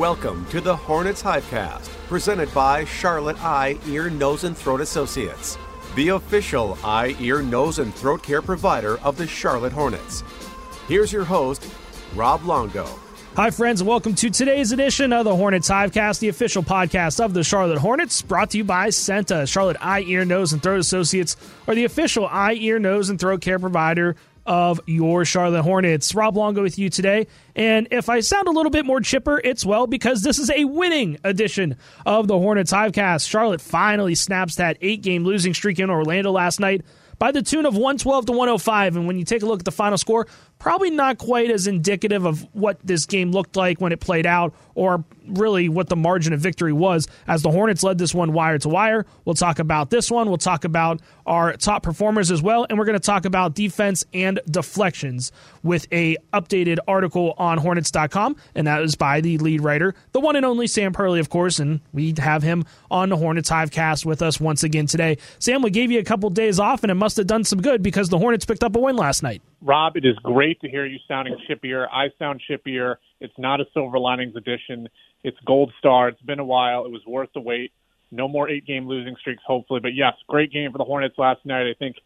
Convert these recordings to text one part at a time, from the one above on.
Welcome to the Hornets Hivecast, presented by Charlotte Eye, Ear, Nose, and Throat Associates, the official eye, ear, nose, and throat care provider of the Charlotte Hornets. Here's your host, Rob Longo. Hi, friends, and welcome to today's edition of the Hornets Hivecast, the official podcast of the Charlotte Hornets, brought to you by CEENTA. Charlotte Eye, Ear, Nose, and Throat Associates are the official eye, ear, nose, and throat care provider of your Charlotte Hornets. Rob Longo with you today. And if I sound a little bit more chipper, it's well because this is a winning edition of the Hornets Hivecast. Charlotte finally snaps that eight game losing streak in Orlando last night by the tune of 112 to 105. And when you take a look at the final score, probably not quite as indicative of what this game looked like when it played out or really what the margin of victory was as the Hornets led this one wire to wire. We'll talk about this one. We'll talk about our top performers as well and we're going to talk about defense and deflections with a updated article on hornets.com and that is by the lead writer, the one and only Sam Perley of course, and we have him on the Hornets Hivecast with us once again today. Sam, we gave you a couple days off and it must have done some good because the Hornets picked up a win last night. Rob, it is great to hear you sounding chippier. I sound chippier. It's not a silver linings edition. It's gold star. It's been a while. It was worth the wait. No more eight game losing streaks, hopefully. But yes, great game for the Hornets last night. I think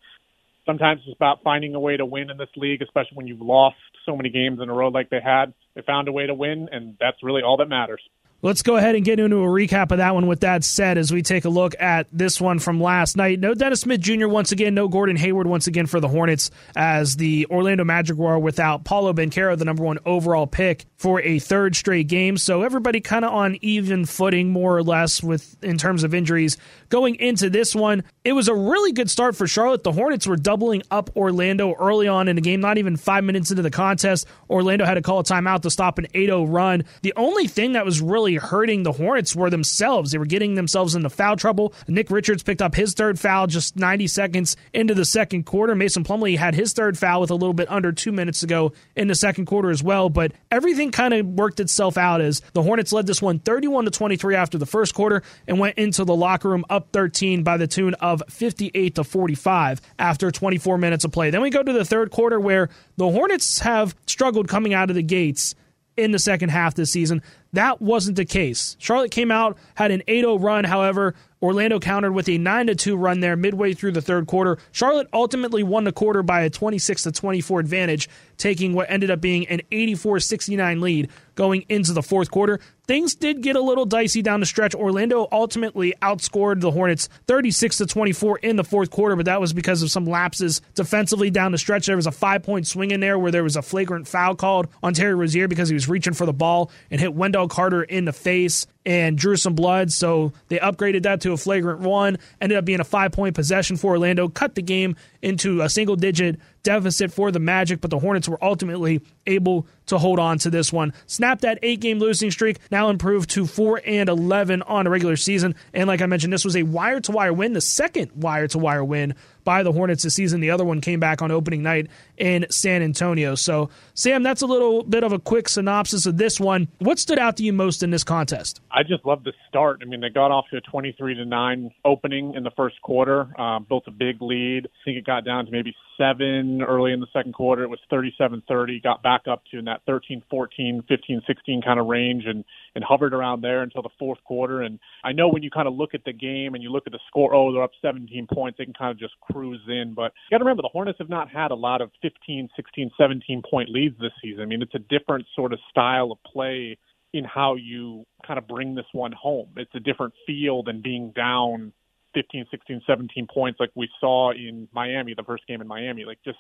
sometimes it's about finding a way to win in this league, especially when you've lost so many games in a row like they had. They found a way to win, and that's really all that matters. Let's go ahead and get into a recap of that one with that said as we take a look at this one from last night. No Dennis Smith Jr. once again, no Gordon Hayward once again for the Hornets as the Orlando Magic were without Paolo Banchero, the number one overall pick for a third straight game. So everybody kind of on even footing more or less with in terms of injuries going into this one. It was a really good start for Charlotte. The Hornets were doubling up Orlando early on in the game, not even five minutes into the contest. Orlando had to call a timeout to stop an 8 0 run. The only thing that was really hurting the Hornets were themselves. They were getting themselves into foul trouble. Nick Richards picked up his third foul just 90 seconds into the second quarter. Mason Plumlee had his third foul with a little bit under two minutes to go in the second quarter as well. But everything kind of worked itself out as the Hornets led this one 31 to 23 after the first quarter and went into the locker room up 13 by the tune of 58 to 45 after 24 minutes of play. Then we go to the third quarter where the Hornets have struggled coming out of the gates in the second half this season. That wasn't the case. Charlotte came out, had an 8 0 run. However, Orlando countered with a 9 2 run there midway through the third quarter. Charlotte ultimately won the quarter by a 26 24 advantage, taking what ended up being an 84 69 lead going into the fourth quarter. Things did get a little dicey down the stretch. Orlando ultimately outscored the Hornets 36 to 24 in the fourth quarter, but that was because of some lapses defensively down the stretch. There was a five point swing in there where there was a flagrant foul called on Terry Rozier because he was reaching for the ball and hit Wendell Carter in the face and drew some blood. So they upgraded that to a flagrant one. Ended up being a five point possession for Orlando. Cut the game into a single digit deficit for the Magic, but the Hornets were ultimately able to hold on to this one. Snap that eight game losing streak. Now improved to 4 and 11 on a regular season. And like I mentioned, this was a wire to wire win, the second wire to wire win by the Hornets this season. The other one came back on opening night in San Antonio. So, Sam, that's a little bit of a quick synopsis of this one. What stood out to you most in this contest? I just love the start. I mean, they got off to a 23 to 9 opening in the first quarter, uh, built a big lead. I think it got down to maybe seven early in the second quarter. It was 37 30, got back up to in that 13 14, 15 16 kind of range and, and hovered around there until the fourth quarter. And I know when you kind of look at the game and you look at the score, oh, they're up 17 points, they can kind of just cruise in. But you got to remember, the Hornets have not had a lot of 15, 16, 17 point leads this season. I mean, it's a different sort of style of play in how you kind of bring this one home. It's a different feel than being down 15, 16, 17 points like we saw in Miami, the first game in Miami. Like just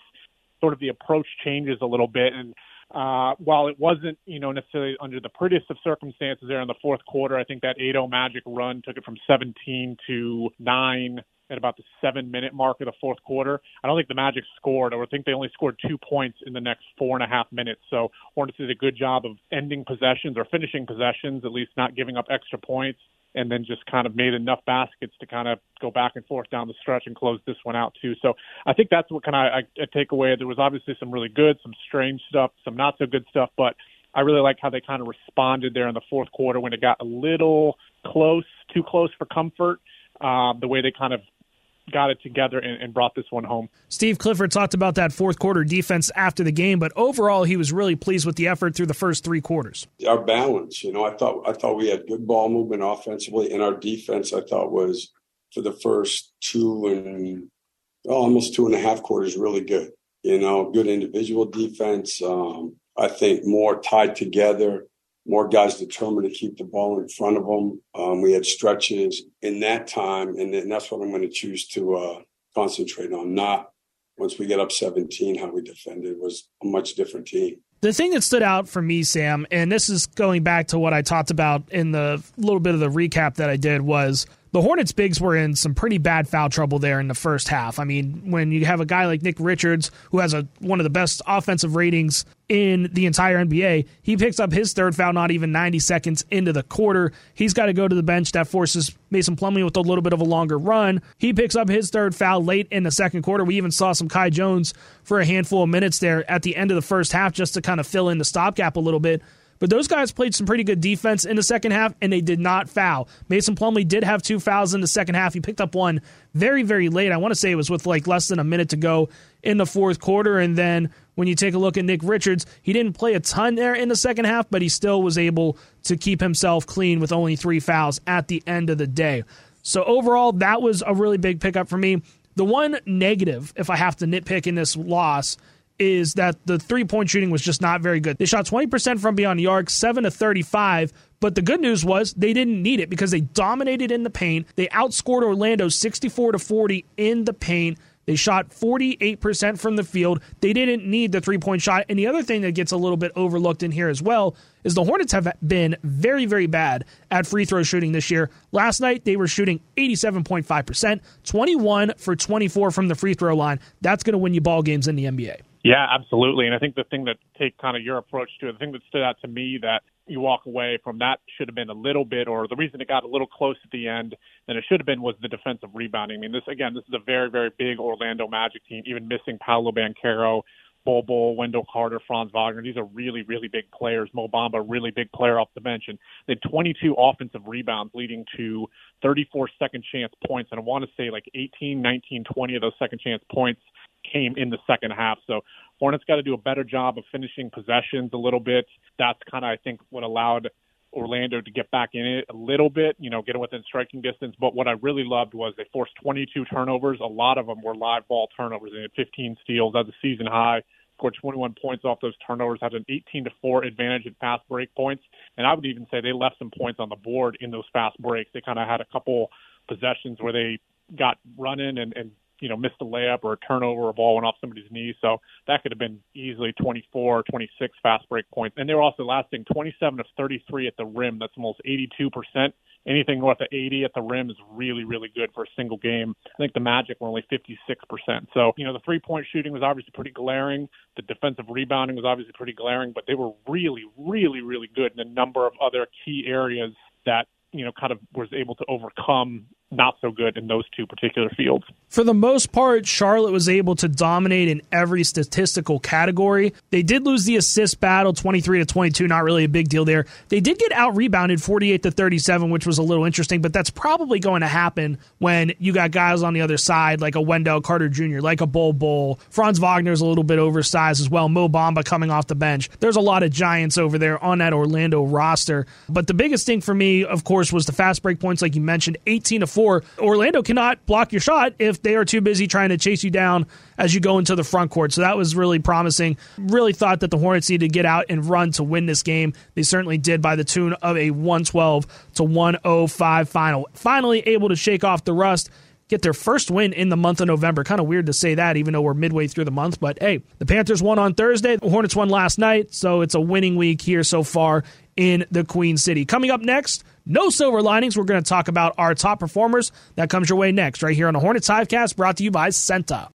sort of the approach changes a little bit. And uh, while it wasn't, you know, necessarily under the prettiest of circumstances there in the fourth quarter, I think that 8-0 Magic run took it from 17 to 9 at about the seven minute mark of the fourth quarter. I don't think the Magic scored, or I think they only scored two points in the next four and a half minutes. So Hornets did a good job of ending possessions or finishing possessions, at least not giving up extra points, and then just kind of made enough baskets to kind of go back and forth down the stretch and close this one out too. So I think that's what kind of I, I take away. There was obviously some really good, some strange stuff, some not so good stuff, but I really like how they kind of responded there in the fourth quarter when it got a little close, too close for comfort. Uh, the way they kind of got it together and, and, brought this one home. Steve Clifford talked about that fourth quarter defense after the game, but overall he was really pleased with the effort through the first three quarters. Our balance, you know, I thought I thought we had good ball movement offensively, and our defense I thought was for the first two and well, almost two and a half quarters really good. You know, good individual defense. Um, I think more tied together more guys determined to keep the ball in front of them. Um, we had stretches in that time, and then that's what I'm going to choose to uh, concentrate on. Not once we get up 17, how we defended was a much different team. The thing that stood out for me, Sam, and this is going back to what I talked about in the little bit of the recap that I did, was the Hornets bigs were in some pretty bad foul trouble there in the first half. I mean, when you have a guy like Nick Richards who has a one of the best offensive ratings in the entire NBA, he picks up his third foul not even 90 seconds into the quarter. He's got to go to the bench. That forces Mason Plumlee with a little bit of a longer run. He picks up his third foul late in the second quarter. We even saw some Kai Jones for a handful of minutes there at the end of the first half just to kind of fill in the stopgap a little bit. But those guys played some pretty good defense in the second half, and they did not foul. Mason Plumlee did have two fouls in the second half. He picked up one very, very late. I want to say it was with like less than a minute to go in the fourth quarter. And then when you take a look at Nick Richards, he didn't play a ton there in the second half, but he still was able to keep himself clean with only three fouls at the end of the day. So overall, that was a really big pickup for me. The one negative, if I have to nitpick in this loss, is that the three point shooting was just not very good. They shot 20% from beyond the arc, 7 to 35. But the good news was they didn't need it because they dominated in the paint. They outscored Orlando 64 to 40 in the paint. They shot 48% from the field. They didn't need the three point shot. And the other thing that gets a little bit overlooked in here as well is the Hornets have been very, very bad at free throw shooting this year. Last night, they were shooting 87.5%, 21 for 24 from the free throw line. That's going to win you ball games in the NBA. Yeah, absolutely. And I think the thing that take kind of your approach to it, the thing that stood out to me that you walk away from that should have been a little bit, or the reason it got a little close at the end than it should have been was the defensive rebounding. I mean, this again, this is a very, very big Orlando Magic team. Even missing Paolo Banchero, Bol Bol, Wendell Carter, Franz Wagner. These are really, really big players. Mo Bamba, really big player off the bench. And they had 22 offensive rebounds leading to 34 second chance points. And I want to say like 18, 19, 20 of those second chance points came in the second half. So Hornets got to do a better job of finishing possessions a little bit. That's kind of, I think, what allowed Orlando to get back in it a little bit, you know, get within striking distance. But what I really loved was they forced 22 turnovers. A lot of them were live ball turnovers. They had 15 steals. That's a season high. Scored 21 points off those turnovers. Had an 18 to four advantage in fast break points. And I would even say they left some points on the board in those fast breaks. They kind of had a couple possessions where they got running and, and you know, missed a layup or a turnover a ball went off somebody's knee. So that could have been easily 24, 26 fast break points. And they were also lasting 27 of 33 at the rim. That's almost 82%. Anything north of 80 at the rim is really, really good for a single game. I think the Magic were only 56%. So, you know, the three point shooting was obviously pretty glaring. The defensive rebounding was obviously pretty glaring, but they were really, really, really good in a number of other key areas that you know, kind of was able to overcome not so good in those two particular fields. For the most part, Charlotte was able to dominate in every statistical category. They did lose the assist battle 23 to 22, not really a big deal there. They did get out rebounded 48 to 37, which was a little interesting, but that's probably going to happen when you got guys on the other side like a Wendell Carter Jr., like a Bol Bol. Franz Wagner's a little bit oversized as well. Mo Bamba coming off the bench. There's a lot of giants over there on that Orlando roster. But the biggest thing for me, of course, was the fast break points, like you mentioned, 18 to 4 Orlando cannot block your shot if they are too busy trying to chase you down as you go into the front court. So that was really promising. Really thought that the Hornets needed to get out and run to win this game. They certainly did by the tune of a 112 to 105 final. Finally able to shake off the rust get their first win in the month of November. Kind of weird to say that, even though we're midway through the month. But hey, the Panthers won on Thursday. The Hornets won last night. So it's a winning week here so far in the Queen City. Coming up next, no silver linings. We're going to talk about our top performers. That comes your way next, right here on the Hornets Hivecast, brought to you by CEENTA.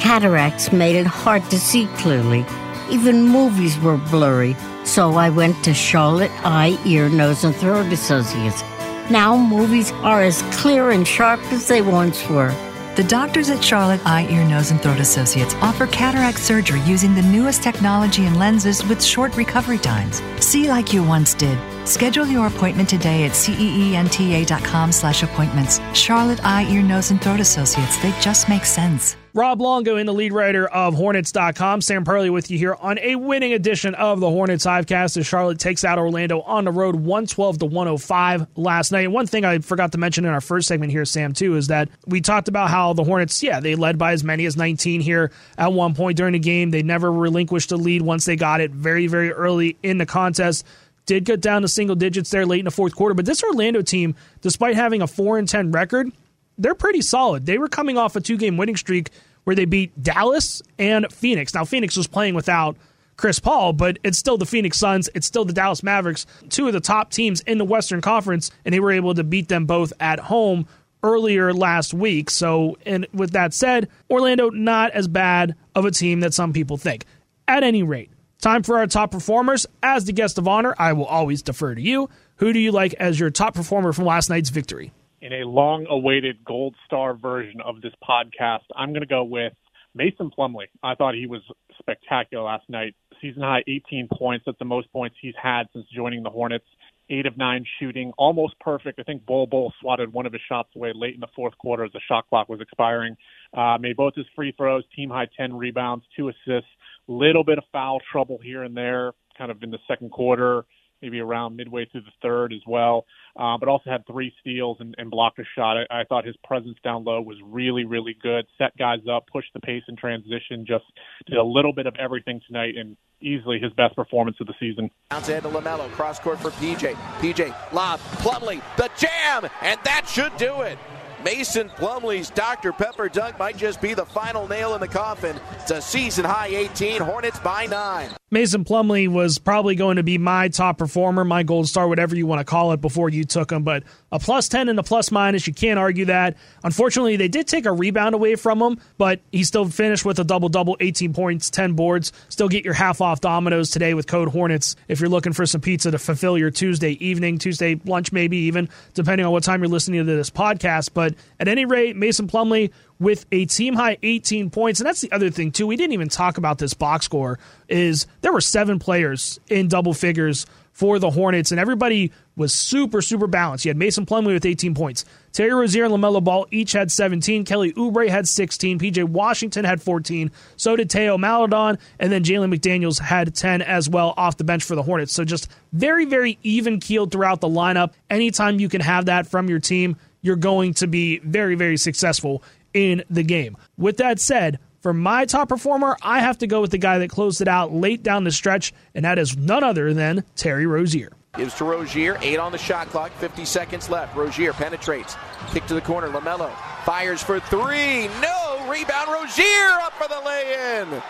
Cataracts made it hard to see clearly. Even movies were blurry. So I went to Charlotte Eye, Ear, Nose, and Throat Associates. Now movies are as clear and sharp as they once were. The doctors at Charlotte Eye, Ear, Nose, and Throat Associates offer cataract surgery using the newest technology and lenses with short recovery times. See like you once did. Schedule your appointment today at ceenta.com slash appointments. Charlotte Eye, Ear, Nose, and Throat Associates. They just make sense. Rob Longo in the lead writer of Hornets.com. Sam Perley with you here on a winning edition of the Hornets Hivecast as Charlotte takes out Orlando on the road 112 to 105 last night. And one thing I forgot to mention in our first segment here, Sam, too, is that we talked about how the Hornets, yeah, they led by as many as 19 here at one point during the game. They never relinquished the lead once they got it very, very early in the contest did get down to single digits there late in the fourth quarter. But this Orlando team, despite having a 4 and 10 record, they're pretty solid. They were coming off a two game winning streak where they beat Dallas and Phoenix. Now, Phoenix was playing without Chris Paul, but it's still the Phoenix Suns. It's still the Dallas Mavericks, two of the top teams in the Western Conference, and they were able to beat them both at home earlier last week. So, and with that said, Orlando not as bad of a team that some people think. At any rate, time for our top performers. As the guest of honor, I will always defer to you. Who do you like as your top performer from last night's victory? in a long awaited gold star version of this podcast, I'm going to go with Mason Plumlee. I thought he was spectacular last night. Season high 18 points. That's the most points he's had since joining the Hornets. Eight of nine shooting, almost perfect. I think Bol Bol swatted one of his shots away late in the fourth quarter as the shot clock was expiring. Uh, made both his free throws, team high 10 rebounds, two assists. Little bit of foul trouble here and there, kind of in the second quarter maybe around midway through the third as well, uh, but also had three steals and, and blocked a shot. I, I thought his presence down low was really, really good. Set guys up, pushed the pace in transition, just did a little bit of everything tonight, and easily his best performance of the season. Bounce to LaMelo, cross court for PJ. PJ, lob, Plumlee, the jam, and that should do it. Mason Plumlee's Dr. Pepper dunk might just be the final nail in the coffin. It's a season high 18, Hornets by nine. Mason Plumlee was probably going to be my top performer, my gold star, whatever you want to call it, before you took him. But a plus 10 and a plus minus, you can't argue that. Unfortunately, they did take a rebound away from him, but he still finished with a double double, 18 points, 10 boards. Still get your half off Domino's today with code Hornets if you're looking for some pizza to fulfill your Tuesday evening, Tuesday lunch, maybe even, depending on what time you're listening to this podcast. But at any rate, Mason Plumlee with a team high 18 points. And that's the other thing, too. We didn't even talk about this box score is there were seven players in double figures for the Hornets, and everybody was super, super balanced. You had Mason Plumlee with 18 points. Terry Rozier and LaMelo Ball each had 17. Kelly Oubre had 16. PJ Washington had 14. So did Teo Maledon. And then Jalen McDaniels had 10 as well off the bench for the Hornets. So just very, very even keeled throughout the lineup. Anytime you can have that from your team, you're going to be very, very successful in the game. With that said, for my top performer, I have to go with the guy that closed it out late down the stretch, and that is none other than Terry Rozier. Gives to Rozier, eight on the shot clock, 50 seconds left. Rozier penetrates, kick to the corner, LaMelo Fires for three. No. Rebound. Rozier up for the lay in.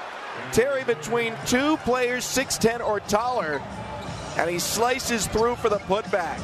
Terry between two players, 6'10 or taller, and he slices through for the putback.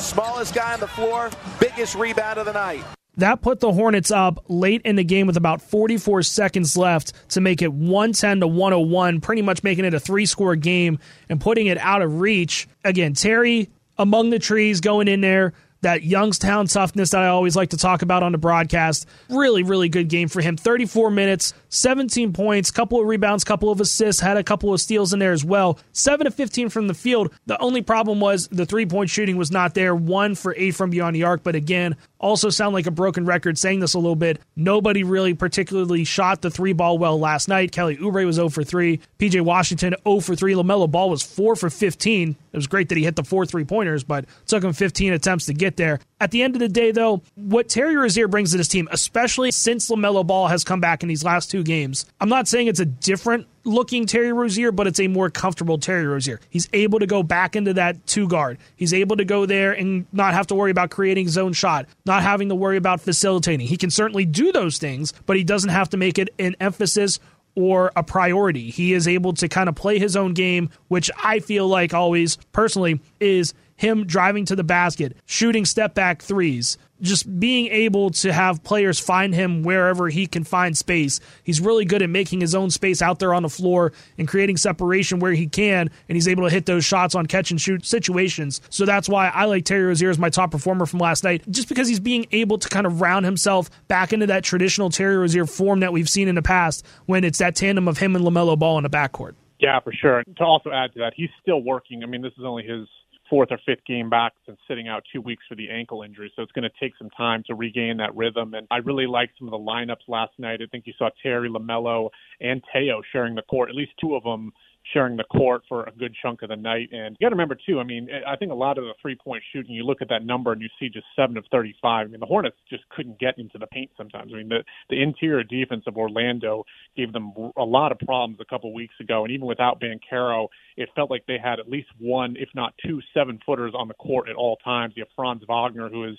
Smallest guy on the floor, biggest rebound of the night. That put the Hornets up late in the game with about 44 seconds left to make it 110 to 101, pretty much making it a three score game and putting it out of reach. Again, Terry among the trees going in there, that Youngstown toughness that I always like to talk about on the broadcast. Really, really good game for him. 34 minutes, 17 points, couple of rebounds, couple of assists, had a couple of steals in there as well. 7 to 15 from the field. The only problem was the three point shooting was not there. One for eight from beyond the arc, but again, also sound like a broken record saying this a little bit. Nobody really particularly shot the three ball well last night. Kelly Oubre was 0 for 3. PJ Washington 0 for 3. LaMelo Ball was 4 for 15. It was great that he hit the four three pointers, but took him 15 attempts to get there. At the end of the day, though, what Terry Rozier brings to this team, especially since LaMelo Ball has come back in these last two games, I'm not saying it's a different looking Terry Rozier, but it's a more comfortable Terry Rozier. He's able to go back into that two guard. He's able to go there and not have to worry about creating his own shot, not having to worry about facilitating. He can certainly do those things, but he doesn't have to make it an emphasis or a priority. He is able to kind of play his own game, which I feel like always personally is him driving to the basket, shooting step back threes, just being able to have players find him wherever he can find space. He's really good at making his own space out there on the floor and creating separation where he can, and he's able to hit those shots on catch and shoot situations. So that's why I like Terry Rozier as my top performer from last night, just because he's being able to kind of round himself back into that traditional Terry Rozier form that we've seen in the past when it's that tandem of him and LaMelo Ball in the backcourt. Yeah, for sure. To also add to that, he's still working. I mean, this is only his fourth or fifth game back since sitting out two weeks for the ankle injury. So it's going to take some time to regain that rhythm. And I really liked some of the lineups last night. I think you saw Terry LaMelo and Teo sharing the court, at least two of them sharing the court for a good chunk of the night. And you got to remember too. I mean, I think a lot of the three point shooting, you look at that number and you see just seven of thirty five. I mean, the Hornets just couldn't get into the paint sometimes. I mean, the the interior defense of Orlando gave them a lot of problems a couple weeks ago, and even without Banchero, it felt like they had at least one, if not two, seven footers on the court at all times. You have Franz Wagner, who is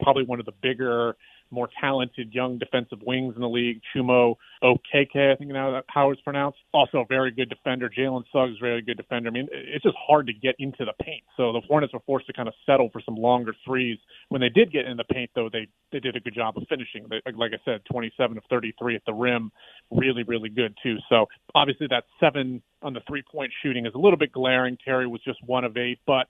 probably one of the bigger more talented young defensive wings in the league. Chuma Okeke, I think now how it's pronounced. Also a very good defender. Jalen Suggs, very good defender. I mean, it's just hard to get into the paint. So the Hornets were forced to kind of settle for some longer threes. When they did get in the paint, though, they they did a good job of finishing. They, like I said, 27 of 33 at the rim, really really good too. So obviously that seven on the three point shooting is a little bit glaring. Terry was just one of eight, but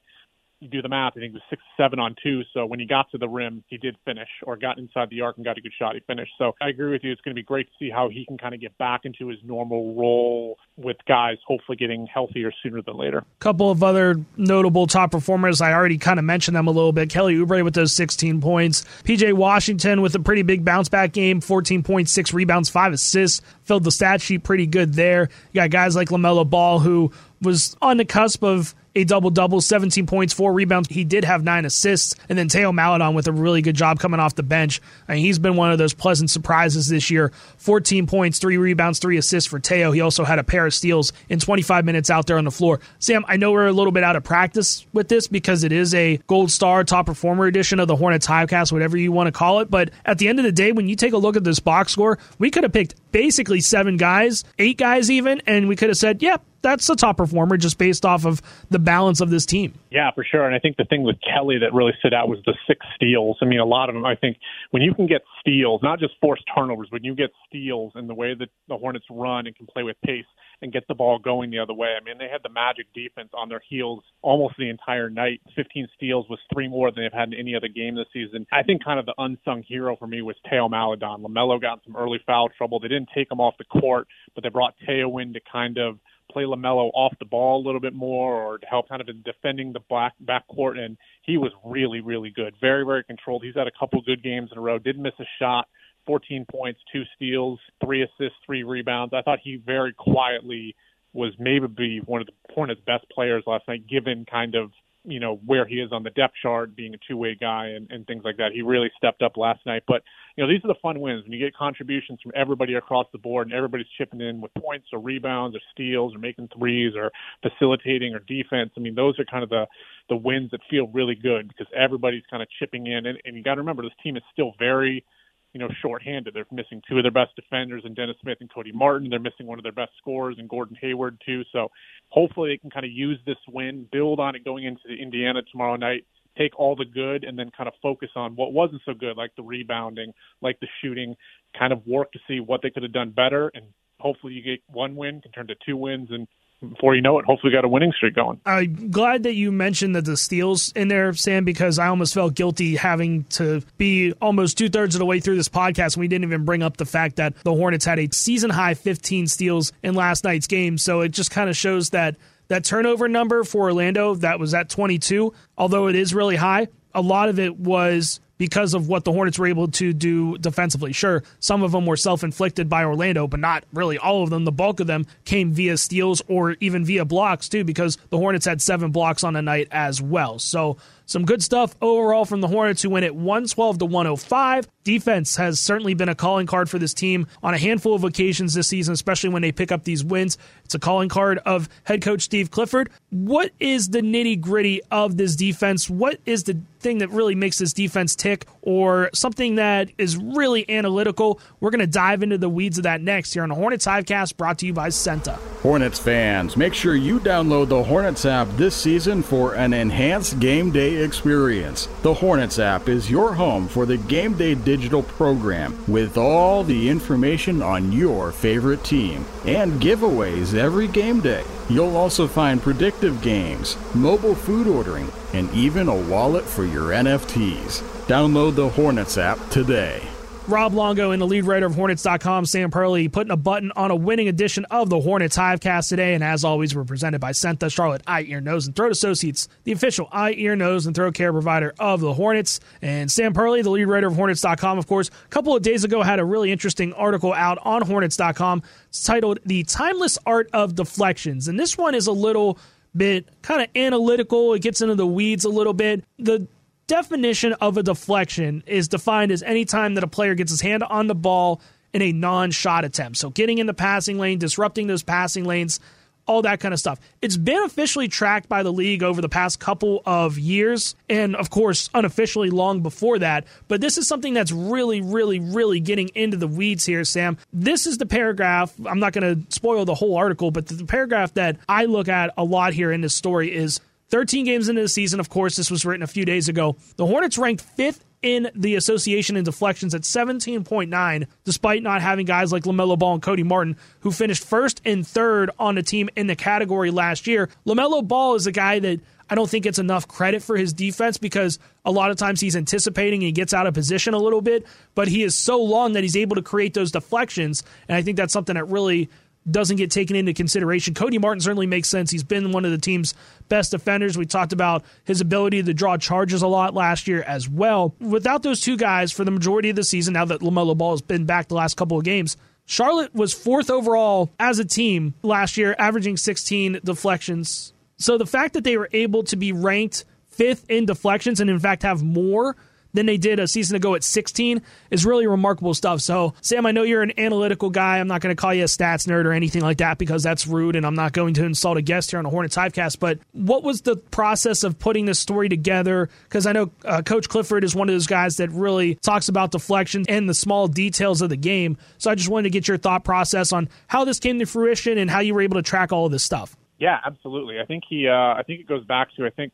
you do the math, I think it was six seven on two. So when he got to the rim, he did finish, or got inside the arc and got a good shot. He finished. So I agree with you. It's going to be great to see how he can kind of get back into his normal role with guys, hopefully getting healthier sooner than later. Couple of other notable top performers. I already kind of mentioned them a little bit. Kelly Oubre with those 16 points. PJ Washington with a pretty big bounce back game, 14.6 rebounds, five assists. Filled the stat sheet pretty good there. You got guys like LaMelo Ball who was on the cusp of a double double, 17 points, four rebounds. He did have nine assists. And then Teo Maledon with a really good job coming off the bench. I mean, he's been one of those pleasant surprises this year. 14 points, three rebounds, three assists for Teo. He also had a pair of steals in 25 minutes out there on the floor. Sam, I know we're a little bit out of practice with this because it is a gold star top performer edition of the Hornets Hivecast, whatever you want to call it. But at the end of the day, when you take a look at this box score, we could have picked basically seven guys, eight guys even, and we could have said, yep, yeah, that's the top performer just based off of the balance of this team. Yeah, for sure. And I think the thing with Kelly that really stood out was the six steals. I mean, a lot of them, I think, when you can get steals, not just forced turnovers, when you get steals in the way that the Hornets run and can play with pace and get the ball going the other way. I mean, they had the magic defense on their heels almost the entire night. 15 steals was three more than they've had in any other game this season. I think kind of the unsung hero for me was Teo Maledon. LaMelo got some early foul trouble. They didn't take him off the court, but they brought Teo in to kind of play LaMelo off the ball a little bit more or to help kind of in defending the back backcourt. And he was really, really good. Very, very controlled. He's had a couple good games in a row. Didn't miss a shot. 14 points, two steals, three assists, three rebounds. I thought he very quietly was maybe one of the Hornets' best players last night, given kind of you know where he is on the depth chart, being a two-way guy and, and things like that. He really stepped up last night. But you know these are the fun wins when you get contributions from everybody across the board and everybody's chipping in with points or rebounds or steals or making threes or facilitating or defense. I mean those are kind of the the wins that feel really good because everybody's kind of chipping in. And, and you got to remember this team is still very you know, shorthanded. They're missing two of their best defenders and Dennis Smith and Cody Martin. They're missing one of their best scorers and Gordon Hayward too. So hopefully they can kind of use this win, build on it going into Indiana tomorrow night, take all the good and then kind of focus on what wasn't so good, like the rebounding, like the shooting, kind of work to see what they could have done better and hopefully you get one win can turn to two wins and before you know it, hopefully got a winning streak going. I'm glad that you mentioned that the steals in there, Sam, because I almost felt guilty having to be almost two thirds of the way through this podcast. And we didn't even bring up the fact that the Hornets had a season high 15 steals in last night's game. So it just kind of shows that that turnover number for Orlando that was at 22, although it is really high, a lot of it was because of what the Hornets were able to do defensively. Sure, some of them were self inflicted by Orlando, but not really all of them. The bulk of them came via steals or even via blocks, too, because the Hornets had seven blocks on the night as well. So some good stuff overall from the Hornets, who win at 112 to 105. Defense has certainly been a calling card for this team on a handful of occasions this season, especially when they pick up these wins. It's a calling card of head coach Steve Clifford. What is the nitty gritty of this defense? What is the thing that really makes this defense tick, or something that is really analytical? We're going to dive into the weeds of that next here on the Hornets Hivecast, brought to you by CEENTA. Hornets fans, make sure you download the Hornets app this season for an enhanced game day experience. The Hornets app is your home for the game day digital program with all the information on your favorite team and giveaways every game day. You'll also find predictive games, mobile food ordering, and even a wallet for your NFTs. Download the Hornets app today. Rob Longo and the lead writer of Hornets.com, Sam Perley, putting a button on a winning edition of the Hornets Hivecast today. And as always, we're presented by CEENTA, Charlotte Eye, Ear, Nose, and Throat Associates, the official eye, ear, nose, and throat care provider of the Hornets. And Sam Perley, the lead writer of Hornets.com, of course, a couple of days ago had a really interesting article out on Hornets.com. It's titled The Timeless Art of Deflections. And this one is a little bit kind of analytical. It gets into the weeds a little bit. The definition of a deflection is defined as any time that a player gets his hand on the ball in a non shot attempt. So getting in the passing lane, disrupting those passing lanes, all that kind of stuff. It's been officially tracked by the league over the past couple of years, and of course, unofficially long before that. But this is something that's really, really, really getting into the weeds here, Sam. This is the paragraph. I'm not going to spoil the whole article, but the paragraph that I look at a lot here in this story is 13 games into the season. Of course, this was written a few days ago. The Hornets ranked fifth in the association in deflections at 17.9, despite not having guys like LaMelo Ball and Cody Martin, who finished first and third on the team in the category last year. LaMelo Ball is a guy that I don't think gets enough credit for his defense because a lot of times he's anticipating and he gets out of position a little bit, but he is so long that he's able to create those deflections. And I think that's something that really doesn't get taken into consideration. Cody Martin certainly makes sense. He's been one of the team's best defenders. We talked about his ability to draw charges a lot last year as well. Without those two guys for the majority of the season, now that LaMelo Ball has been back the last couple of games, Charlotte was fourth overall as a team last year, averaging 16 deflections. So the fact that they were able to be ranked fifth in deflections and, in fact, have more than they did a season ago at 16 is really remarkable stuff. So, Sam, I know you're an analytical guy. I'm not going to call you a stats nerd or anything like that because that's rude, and I'm not going to insult a guest here on the Hornets Hivecast. But what was the process of putting this story together? Because I know uh, Coach Clifford is one of those guys that really talks about deflections and the small details of the game. So, I just wanted to get your thought process on how this came to fruition and how you were able to track all of this stuff. Yeah, absolutely. I think he. Uh, I think it goes back to I think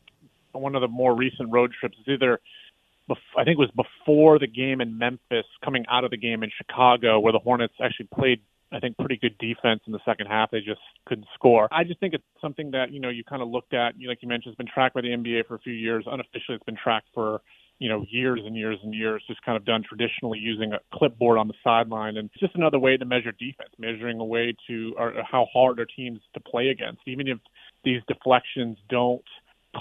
one of the more recent road trips is either I think it was before the game in Memphis, coming out of the game in Chicago, where the Hornets actually played, I think, pretty good defense in the second half. They just couldn't score. I just think it's something that you know you kind of looked at, like you mentioned, it's been tracked by the NBA for a few years. Unofficially, it's been tracked for you know years and years and years. Just kind of done traditionally using a clipboard on the sideline, and it's just another way to measure defense, measuring a way to or how hard are teams to play against, even if these deflections don't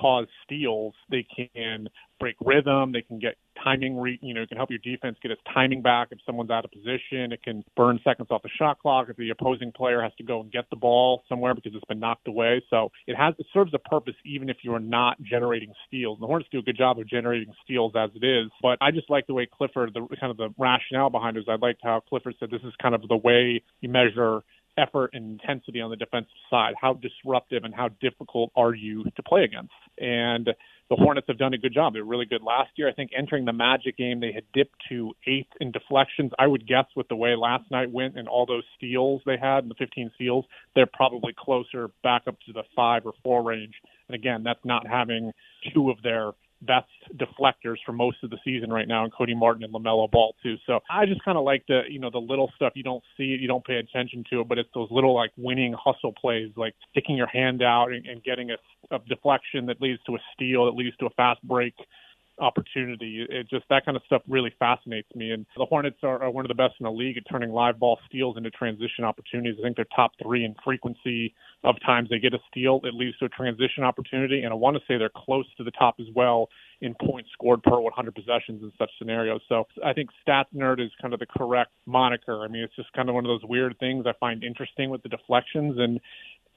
cause steals, they can break rhythm. They can get timing, re, you know, it can help your defense get its timing back if someone's out of position. It can burn seconds off the shot clock if the opposing player has to go and get the ball somewhere because it's been knocked away. So it has it serves a purpose even if you are not generating steals. The Hornets do a good job of generating steals as it is, but I just like the way Clifford, the kind of the rationale behind it is I liked how Clifford said this is kind of the way you measure effort and intensity on the defensive side. How disruptive and how difficult are you to play against? And the Hornets have done a good job. They were really good last year. I think entering the Magic game, they had dipped to eighth in deflections. I would guess with the way last night went and all those steals they had, and the 15 steals, they're probably closer back up to the five or four range. And again, that's not having two of their best deflectors for most of the season right now, and Cody Martin and LaMelo Ball too. So I just kind of like the you know the little stuff you don't see it, you don't pay attention to it, but it's those little like winning hustle plays, like sticking your hand out and, and getting a, a deflection that leads to a steal, that leads to a fast break opportunity. It just that kind of stuff really fascinates me. And the Hornets are, are one of the best in the league at turning live ball steals into transition opportunities. I think they're top three in frequency of times they get a steal. It leads to a transition opportunity, and I want to say they're close to the top as well in points scored per 100 possessions in such scenarios. So I think stats nerd is kind of the correct moniker. I mean, it's just kind of one of those weird things I find interesting with the deflections and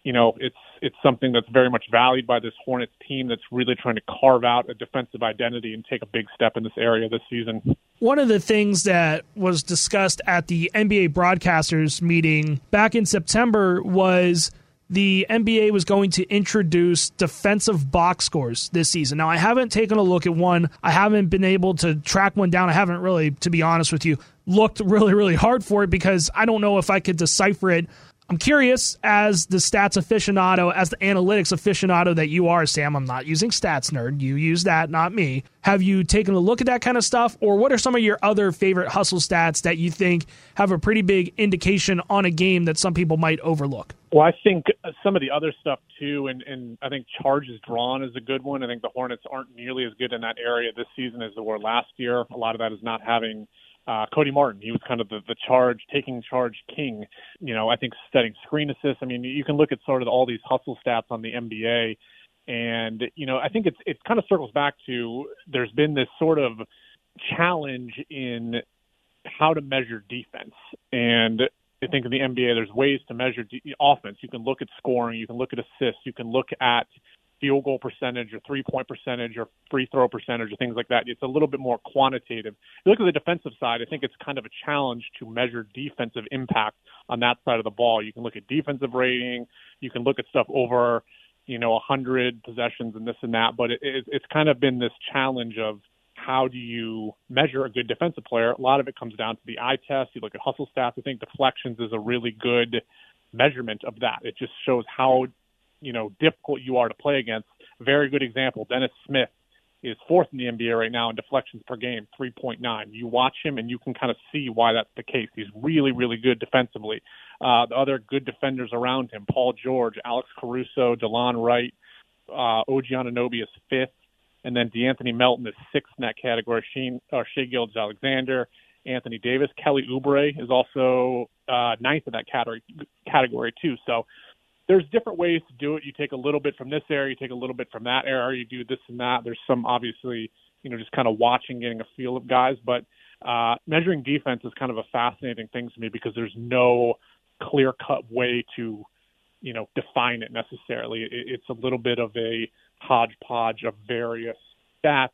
you know, it's it's something that's very much valued by this Hornets team that's really trying to carve out a defensive identity and take a big step in this area this season. One of the things that was discussed at the NBA broadcasters meeting back in September was the NBA was going to introduce defensive box scores this season. Now, I haven't taken a look at one. I haven't been able to track one down. I haven't really, to be honest with you, looked really, really hard for it because I don't know if I could decipher it I'm curious, as the stats aficionado, as the analytics aficionado that you are, Sam. I'm not using stats nerd. You use that, not me. Have you taken a look at that kind of stuff, or what are some of your other favorite hustle stats that you think have a pretty big indication on a game that some people might overlook? Well, I think some of the other stuff too, and, and I think charges drawn is a good one. I think the Hornets aren't nearly as good in that area this season as they were last year. A lot of that is not having uh, Cody Martin. He was kind of the, the charge, taking charge king. You know, I think setting screen assists. I mean, you can look at sort of all these hustle stats on the NBA, and you know, I think it's it kind of circles back to there's been this sort of challenge in how to measure defense, and I think in the NBA there's ways to measure de- offense. You can look at scoring, you can look at assists, you can look at field goal percentage or three point percentage or free throw percentage or things like that. It's a little bit more quantitative. You look at the defensive side, I think it's kind of a challenge to measure defensive impact on that side of the ball. You can look at defensive rating, you can look at stuff over, you know, a hundred possessions and this and that, but it, it, it's kind of been this challenge of how do you measure a good defensive player? A lot of it comes down to the eye test. You look at hustle stats. I think deflections is a really good measurement of that. It just shows how you know difficult you are to play against. Very good example. Dennis Smith is fourth in the NBA right now in deflections per game, 3.9. You watch him and you can kind of see why that's the case. He's really, really good defensively. Uh, the other good defenders around him, Paul George, Alex Caruso, Delon Wright, uh, OG Anunoby is fifth, and then De'Anthony Melton is sixth in that category. Shane, uh, Shai Gilgeous-Alexander, Anthony Davis, Kelly Oubre is also uh, ninth in that category category too. So there's different ways to do it. You take a little bit from this area, you take a little bit from that area, you do this and that. There's some obviously, you know, just kind of watching, getting a feel of guys, but uh, measuring defense is kind of a fascinating thing to me because there's no clear cut way to, you know, define it necessarily. It, it's a little bit of a hodgepodge of various stats,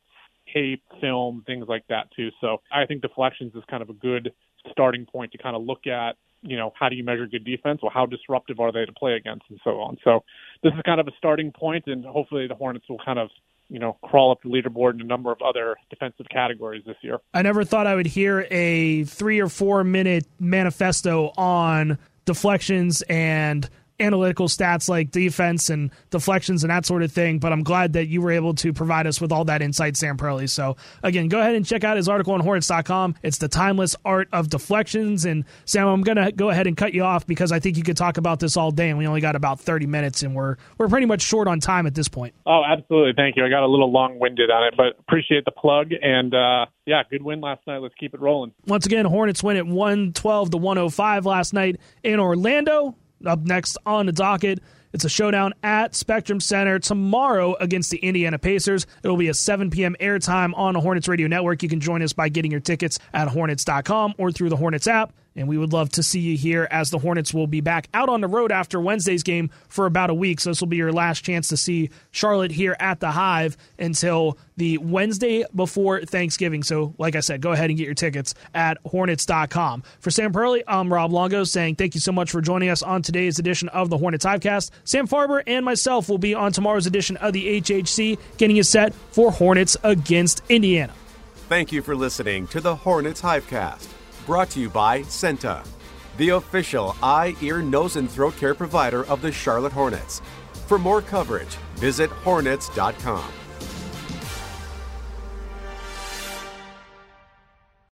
tape, film, things like that too. So I think deflections is kind of a good starting point to kind of look at you know, how do you measure good defense? Well, how disruptive are they to play against, and so on. So this is kind of a starting point, and hopefully the Hornets will kind of you know, crawl up the leaderboard in a number of other defensive categories this year. I never thought I would hear a three or four minute manifesto on deflections and analytical stats like defense and deflections and that sort of thing. But I'm glad that you were able to provide us with all that insight, Sam Perley. So again, go ahead and check out his article on Hornets.com. It's the timeless art of deflections. And Sam, I'm going to go ahead and cut you off because I think you could talk about this all day, and we only got about 30 minutes, and we're we're pretty much short on time at this point. Oh, absolutely. Thank you. I got a little long winded on it, but appreciate the plug and. uh yeah, good win last night. Let's keep it rolling. Once again, Hornets win at 112 to 105 last night in Orlando. Up next on the docket, it's a showdown at Spectrum Center tomorrow against the Indiana Pacers. It will be a 7 p.m. airtime on the Hornets Radio Network. You can join us by getting your tickets at hornets.com or through the Hornets app. And we would love to see you here as the Hornets will be back out on the road after Wednesday's game for about a week. So this will be your last chance to see Charlotte here at the Hive until the Wednesday before Thanksgiving. So, like I said, go ahead and get your tickets at hornets.com. For Sam Perley, I'm Rob Longo saying thank you so much for joining us on today's edition of the Hornets Hivecast. Sam Farber and myself will be on tomorrow's edition of the HHC, getting you set for Hornets against Indiana. Thank you for listening to the Hornets Hivecast, brought to you by CEENTA, the official eye, ear, nose, and throat care provider of the Charlotte Hornets. For more coverage, visit hornets.com.